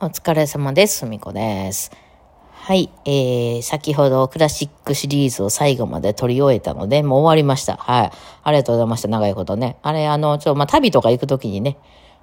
お疲れ様です。すみこです。はい。えー、先ほどクラシックシリーズを最後まで撮り終えたので、もう終わりました。はい。ありがとうございました。長いことね。あれ、あの、ちょ、まあ、旅とか行くときにね、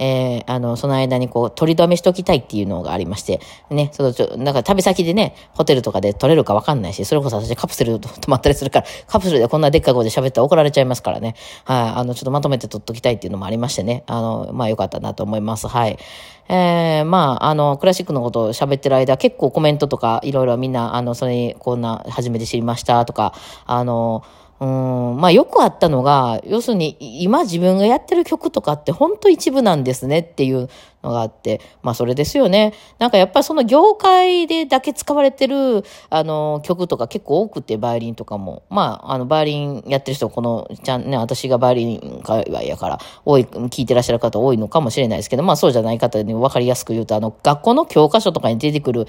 えー、あの、その間にこう、取りだめしときたいっていうのがありまして、ね、そのちょ、なんか旅先でね、ホテルとかで取れるかわかんないし、それこそ私カプセル泊まったりするから、カプセルでこんなでっかい声で喋ったら怒られちゃいますからね。はい、あの、ちょっとまとめて取っときたいっていうのもありましてね。あの、まあよかったなと思います。はい。えー、まあ、あの、クラシックのことを喋ってる間、結構コメントとか、いろいろみんな、あの、それに、こんな、初めて知りましたとか、あの、うん、まあよくあったのが、要するに今自分がやってる曲とかって本当一部なんですねっていうのがあって、まあそれですよね。なんかやっぱりその業界でだけ使われてるあの曲とか結構多くて、バイオリンとかも。まああのバイオリンやってる人、この、ちゃんね、私がバイオリン界隈やから、多い、聞いてらっしゃる方多いのかもしれないですけど、まあそうじゃない方に分かりやすく言うと、あの学校の教科書とかに出てくる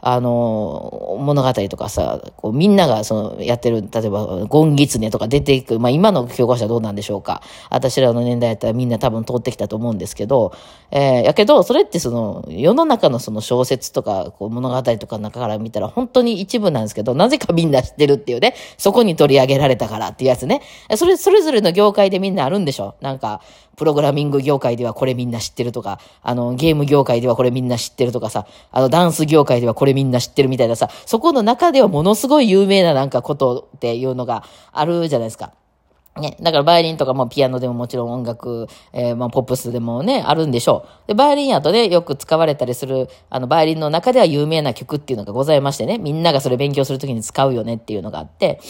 あの、物語とかさ、こうみんながそのやってる、例えば、ゴンギツネとか出ていく、まあ今の教科書はどうなんでしょうか。私らの年代やったらみんな多分通ってきたと思うんですけど、えー、やけど、それってその、世の中のその小説とか、こう物語とかの中から見たら本当に一部なんですけど、なぜかみんな知ってるっていうね、そこに取り上げられたからっていうやつね。それ、それぞれの業界でみんなあるんでしょ？なんか、プログラミング業界ではこれみんな知ってるとか、あの、ゲーム業界ではこれみんな知ってるとかさ、あの、ダンス業界ではこれみんな知ってるみたいなさ、そこの中ではものすごい有名ななんかことっていうのがあるじゃないですか。ね。だからバイオリンとかもピアノでももちろん音楽、えー、まあポップスでもね、あるんでしょう。で、バイオリンやとね、よく使われたりする、あの、バイオリンの中では有名な曲っていうのがございましてね、みんながそれ勉強するときに使うよねっていうのがあって、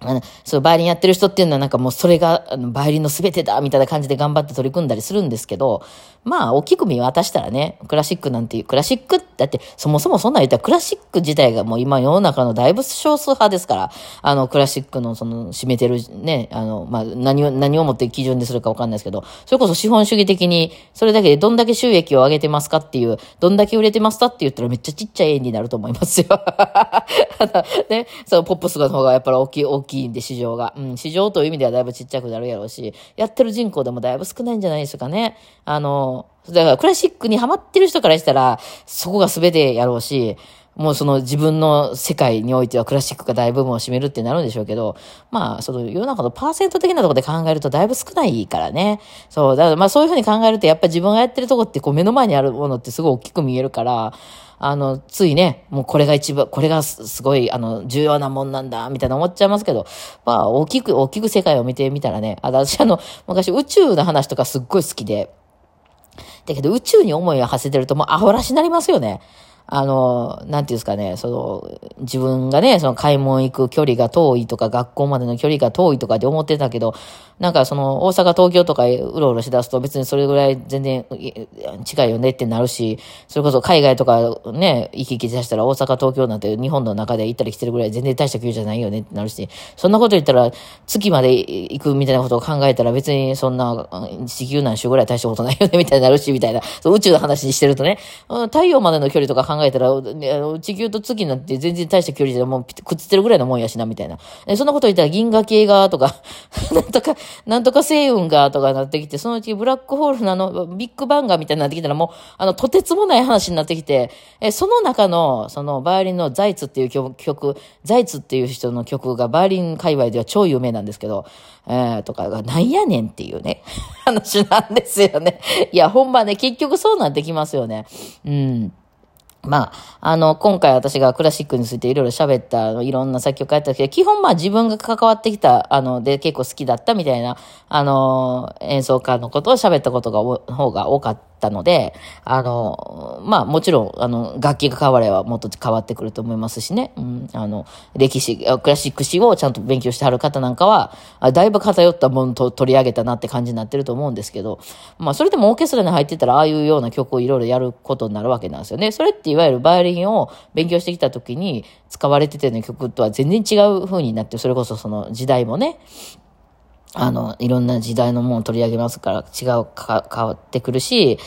あの、そう、バイオリンやってる人っていうのはなんかもうそれが、あのバイオリンの全てだみたいな感じで頑張って取り組んだりするんですけど、まあ、大きく見渡したらね、クラシックなんていう、クラシックだって、そもそもそんなん言ったらクラシック自体がもう今世の中のだいぶ少数派ですから、あの、クラシックのその、占めてるね、あの、まあ、何を、何をもって基準にするかわかんないですけど、それこそ資本主義的に、それだけでどんだけ収益を上げてますかっていう、どんだけ売れてますかって言ったらめっちゃちっちゃい円になると思いますよ。ね、そう、ポップスの方がやっぱり大きい、大きいんで、市場が。うん、市場という意味ではだいぶちっちゃくなるやろうし、やってる人口でもだいぶ少ないんじゃないですかね。あの、だからクラシックにハマってる人からしたら、そこが全てやろうし、もうその自分の世界においてはクラシックが大部分を占めるってなるんでしょうけど、まあ、その世の中のパーセント的なところで考えるとだいぶ少ないからね。そう、だからまあそういうふうに考えるとやっぱ自分がやってるとこってこう目の前にあるものってすごい大きく見えるから、あの、ついね、もうこれが一番、これがすごい、あの、重要なもんなんだ、みたいな思っちゃいますけど、まあ、大きく、大きく世界を見てみたらね、あ私あの、昔宇宙の話とかすっごい好きで、だけど宇宙に思いを馳せてるともうアホらしになりますよね。あの、なんていうんですかね、その、自分がね、その買い物行く距離が遠いとか、学校までの距離が遠いとかって思ってたけど、なんかその、大阪、東京とかうろうろしだすと別にそれぐらい全然近いよねってなるし、それこそ海外とかね、行き来さしたら大阪、東京なんて日本の中で行ったり来てるぐらい全然大した距離じゃないよねってなるし、そんなこと言ったら月まで行くみたいなことを考えたら別にそんな地球何周ぐらい大したことないよねみたいになるし、みたいな、そう宇宙の話にしてるとね、太陽までの距離とか考え考えたら、地球と月になんて全然大した距離じゃもうくっつってるぐらいのもんやしな、みたいな。そんなこと言ったら銀河系がとか、なんとか、なんとか星雲がとかなってきて、そのうちブラックホールのあの、ビッグバンガーみたいになってきたらもう、あの、とてつもない話になってきて、え、その中の、その、バイオリンのザイツっていう曲、ザイツっていう人の曲がバイオリン界隈では超有名なんですけど、えー、とかが、なんやねんっていうね、話なんですよね。いや、ほんまね、結局そうなってきますよね。うん。まあ、あの、今回私がクラシックについていろいろ喋った、いろんな作曲家やったけど、基本まあ自分が関わってきた、あの、で結構好きだったみたいな、あの、演奏家のことを喋ったことが、方が多かったので、あの、まあもちろん、あの、楽器が変わればもっと変わってくると思いますしね、うん、あの、歴史、クラシック史をちゃんと勉強してはる方なんかは、だいぶ偏ったものと取り上げたなって感じになってると思うんですけど、まあそれでもオーケストラに入ってたら、ああいうような曲をいろいろやることになるわけなんですよね。それっていわゆるバイオリンを勉強してきた時に使われてての曲とは全然違う風になって、それこそその時代もね、あの、いろんな時代のものを取り上げますから違うか、変わってくるし、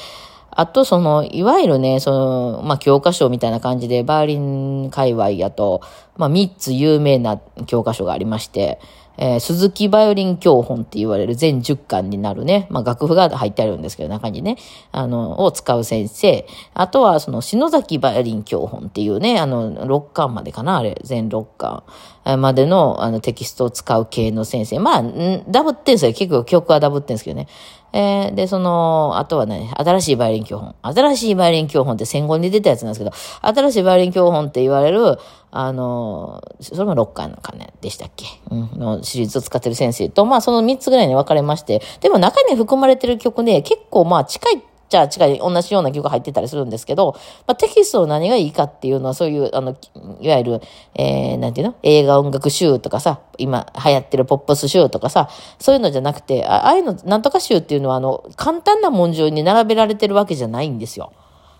あと、その、いわゆるね、その、まあ、教科書みたいな感じで、バーリン界隈やと、まあ、三つ有名な教科書がありまして、えー、鈴木バイオリン教本って言われる全10巻になるね、まあ楽譜が入ってあるんですけど、中にね、あの、を使う先生。あとは、その、篠崎バイオリン教本っていうね、あの、6巻までかな、あれ、全6巻までの、あの、テキストを使う系の先生。まあ、ダブってんすよ。結構曲はダブってんすけどね。えー、で、その、あとはね、新しいバイオリン教本。新しいバイオリン教本って戦後に出たやつなんですけど、新しいバイオリン教本って言われる、あの、それも6巻のかね、でしたっけ？うん、のシリーズを使ってる先生と、まあその3つぐらいに分かれまして、でも中に含まれてる曲ね、結構まあ近いちゃ近い、同じような曲が入ってたりするんですけど、まあ、テキストの何がいいかっていうのは、そういう、あの、いわゆる、えー、なんていうの？映画音楽集とかさ、今流行ってるポップス集とかさ、そういうのじゃなくて、ああいうの、なんとか集っていうのは、あの、簡単な文順に並べられてるわけじゃないんですよ。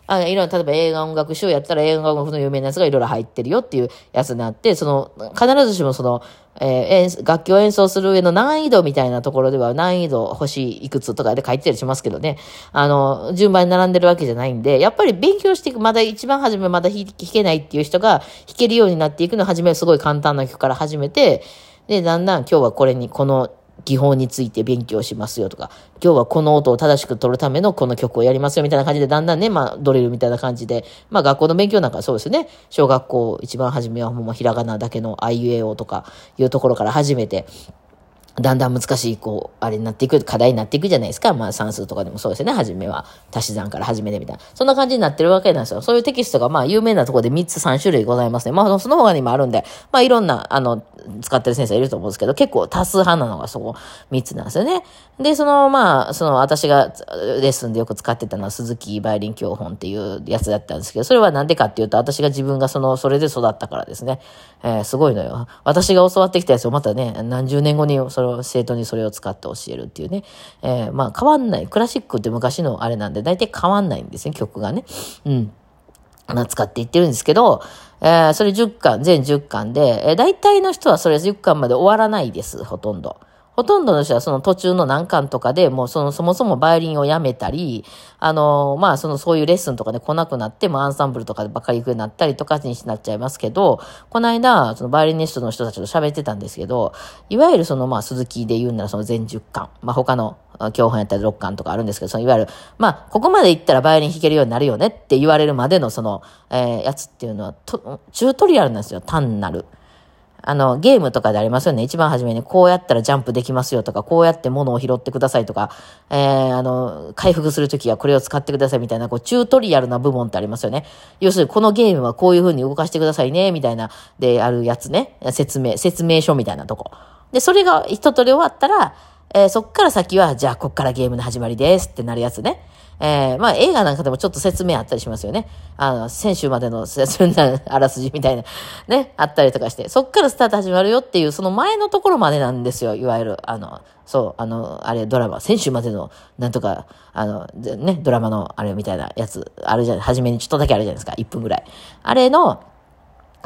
あいろんな、例えば映画音楽賞やったら映画音楽の有名なやつがいろいろ入ってるよっていうやつになって、その、必ずしもその、えー、楽器を演奏する上の難易度みたいなところでは難易度星いくつとかで書いてたりしますけどね。あの、順番に並んでるわけじゃないんで、やっぱり勉強していく、まだ一番初めまだ弾けないっていう人が弾けるようになっていくのは初めすごい簡単な曲から始めて、で、だんだん今日はこれに、この技法について勉強しますよとか、今日はこの音を正しく取るためのこの曲をやりますよみたいな感じで、だんだんね、まあ、ドリルみたいな感じで、まあ、学校の勉強なんかそうですね。小学校一番初めはもうひらがなだけのあいうえおとかいうところから始めて、だんだん難しい、こう、あれになっていく、課題になっていくじゃないですか。まあ算数とかでもそうですよね。初めは足し算から始めてみたいな。そんな感じになってるわけなんですよ。そういうテキストがまあ有名なところで3つ3種類ございますね。まあその他にもあるんで、まあいろんな、あの、使ってる先生いると思うんですけど、結構多数派なのがそこ3つなんですよね。で、そのまあ、その私がレッスンでよく使ってたのは鈴木バイリン教本っていうやつだったんですけど、それはなんでかっていうと、私が自分がその、それで育ったからですね。えー、すごいのよ。私が教わってきたやつをまたね、何十年後にれを生徒にそれを使って教えるっていうね。えー、まあ変わんない。クラシックって昔のあれなんで、大体変わんないんですね、曲がね。うん。使っていってるんですけど、えー、それ10巻、全10巻で、えー、大体の人はそれ10巻まで終わらないです、ほとんど。ほとんどの人はその途中の難関とかでもうそのそもそもバイオリンをやめたり、あの、まあそのそういうレッスンとかで来なくなって、もアンサンブルとかでばっかり行くようになったりとかになっちゃいますけど、この間、そのバイオリニストの人たちと喋ってたんですけど、いわゆるそのまあ鈴木で言うならその全10巻、まあ他の教本やったら6巻とかあるんですけど、そのいわゆる、まあここまで行ったらバイオリン弾けるようになるよねって言われるまでのその、えー、やつっていうのはと、チュートリアルなんですよ、単なる。あの、ゲームとかでありますよね。一番初めに、こうやったらジャンプできますよとか、こうやって物を拾ってくださいとか、えー、あの、回復するときはこれを使ってくださいみたいな、こう、チュートリアルな部門ってありますよね。要するに、このゲームはこういう風に動かしてくださいね、みたいな、で、あるやつね。説明、説明書みたいなとこ。で、それが一通り終わったら、えー、そっから先は、じゃあ、こっからゲームの始まりですってなるやつね。えー、まあ映画なんかでもちょっと説明あったりしますよね。あの、先週までの説明なあらすじみたいな、ね、あったりとかして、そっからスタート始まるよっていう、その前のところまでなんですよ、いわゆる、あの、そう、あの、あれ、ドラマ、先週までの、なんとか、あの、ね、ドラマの、あれみたいなやつ、あるじゃない、初めにちょっとだけあるじゃないですか、1分ぐらい。あれの、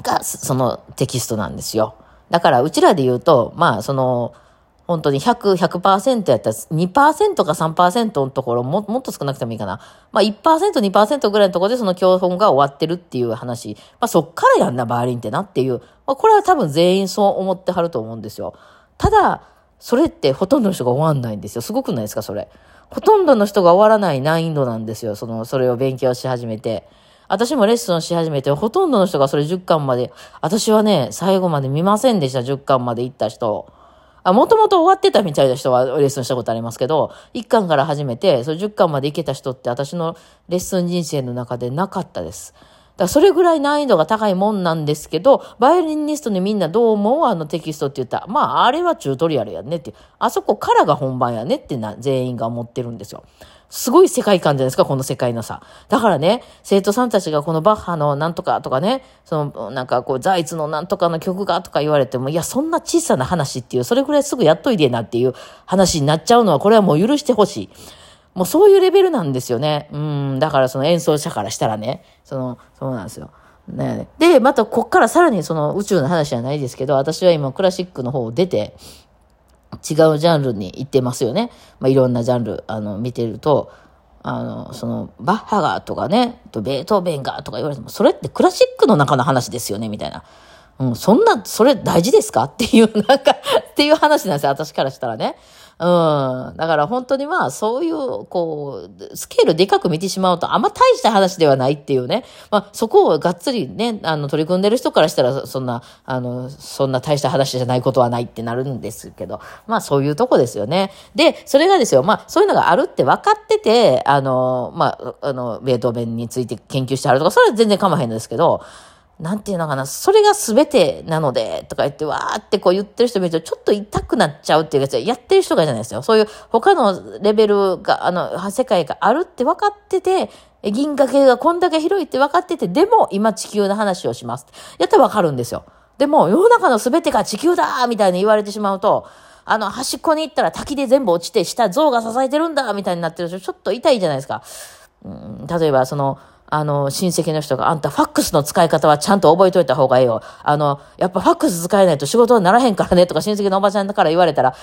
が、そのテキストなんですよ。だから、うちらで言うと、まあ、その、本当に100、100%やったら2%か3%のところも、もっと少なくてもいいかな。まあ1%、2%ぐらいのところでその教本が終わってるっていう話。まあそっからやんな、バーリンってなっていう。まあこれは多分全員そう思ってはると思うんですよ。ただ、それってほとんどの人が終わんないんですよ。すごくないですか、それ。ほとんどの人が終わらない難易度なんですよ。その、それを勉強し始めて。私もレッスンし始めて、ほとんどの人がそれ10巻まで、私はね、最後まで見ませんでした、10巻まで行った人。あ、もともと終わってたみたいな人はレッスンしたことありますけど、1巻から始めて、それ10巻まで行けた人って私のレッスン人生の中でなかったです。だからそれぐらい難易度が高いもんなんですけど、バイオリニストにみんなどう思うあのテキストって言ったら、まああれはチュートリアルやねって、あそこからが本番やねってな、全員が思ってるんですよ。すごい世界観じゃないですか、この世界のさ。だからね、生徒さんたちがこのバッハのなんとかとかね、その、なんかこう、ザイツのなんとかの曲がとか言われても、いや、そんな小さな話っていう、それぐらいすぐやっといてなっていう話になっちゃうのは、これはもう許してほしい。もうそういうレベルなんですよね。うん、だからその演奏者からしたらね、その、そうなんですよ。ね、で、またこっからさらにその宇宙の話じゃないですけど、私は今クラシックの方を出て、違うジャンルに行ってますよね。まあ、いろんなジャンル、あの、見てると、あの、その、バッハがとかね、とベートーベンがとか言われても、それってクラシックの中の話ですよね、みたいな。うん、そんな、それ大事ですか？っていう、なんか、っていう話なんですよ、私からしたらね。うん。だから本当にまあ、そういう、こう、スケールでかく見てしまうと、あんま大した話ではないっていうね。まあ、そこをがっつりね、あの、取り組んでる人からしたら、そんな、あの、そんな大した話じゃないことはないってなるんですけど、まあ、そういうとこですよね。で、それがですよ、まあ、そういうのがあるって分かってて、あの、まあ、あの、ベートーベンについて研究してあるとか、それは全然構わへんですけど、なんていうのかな、それが全てなので、とか言って、わーってこう言ってる人見ると、ちょっと痛くなっちゃうっていうやつやってる人がじゃないですよ。そういう他のレベルが、あの、世界があるって分かってて、銀河系がこんだけ広いって分かってて、でも今地球の話をします。やったら分かるんですよ。でも、世の中の全てが地球だみたいに言われてしまうと、あの、端っこに行ったら滝で全部落ちて、下象が支えてるんだみたいになってると、ちょっと痛いじゃないですか。うん、例えば、その、あの、親戚の人が、あんたファックスの使い方はちゃんと覚えといた方がいいよ。あの、やっぱファックス使えないと仕事にならへんからねとか親戚のおばちゃんだから言われたら、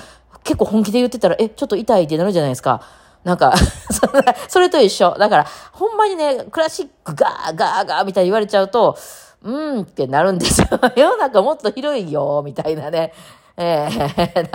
結構本気で言ってたら、え、ちょっと痛いってなるじゃないですか。なんか それと一緒。だから、ほんまにね、クラシックガーガーガーみたいに言われちゃうと、うんってなるんですよ。世の中もっと広いよ、みたいなね。ええ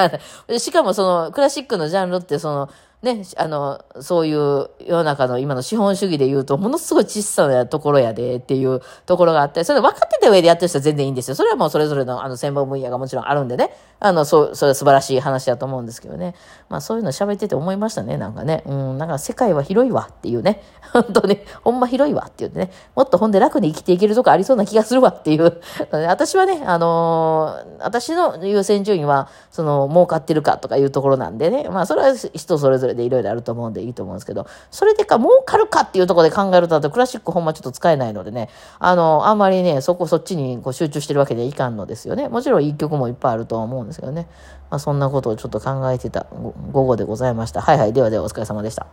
ー、しかもその、クラシックのジャンルって、その、ね、あの、そういう世の中の今の資本主義で言うと、ものすごい小さなところやでっていうところがあって、それ分かってた上でやってる人は全然いいんですよ。それはもうそれぞれのあの専門分野がもちろんあるんでね、あの、そう、それは素晴らしい話だと思うんですけどね。まあそういうの喋ってて思いましたね、なんかね。うん、なんか世界は広いわっていうね。本当に、ほんま広いわって言ってね。もっとほんで楽に生きていけるとこありそうな気がするわっていう。私はね、あのー、私の優先順位は、その、儲かってるかとかいうところなんでね。まあそれは人それぞれでいろいろあると思うんでいいと思うんですけど、それでか儲かるかっていうところで考えると、クラシックほんまちょっと使えないのでね、あの、あんまりね、そこそっちにこう集中してるわけでいかんのですよね。もちろんいい曲もいっぱいあるとは思うんですけどね。まあ、そんなことをちょっと考えてた午後でございました。はいはい。ではではお疲れ様でした。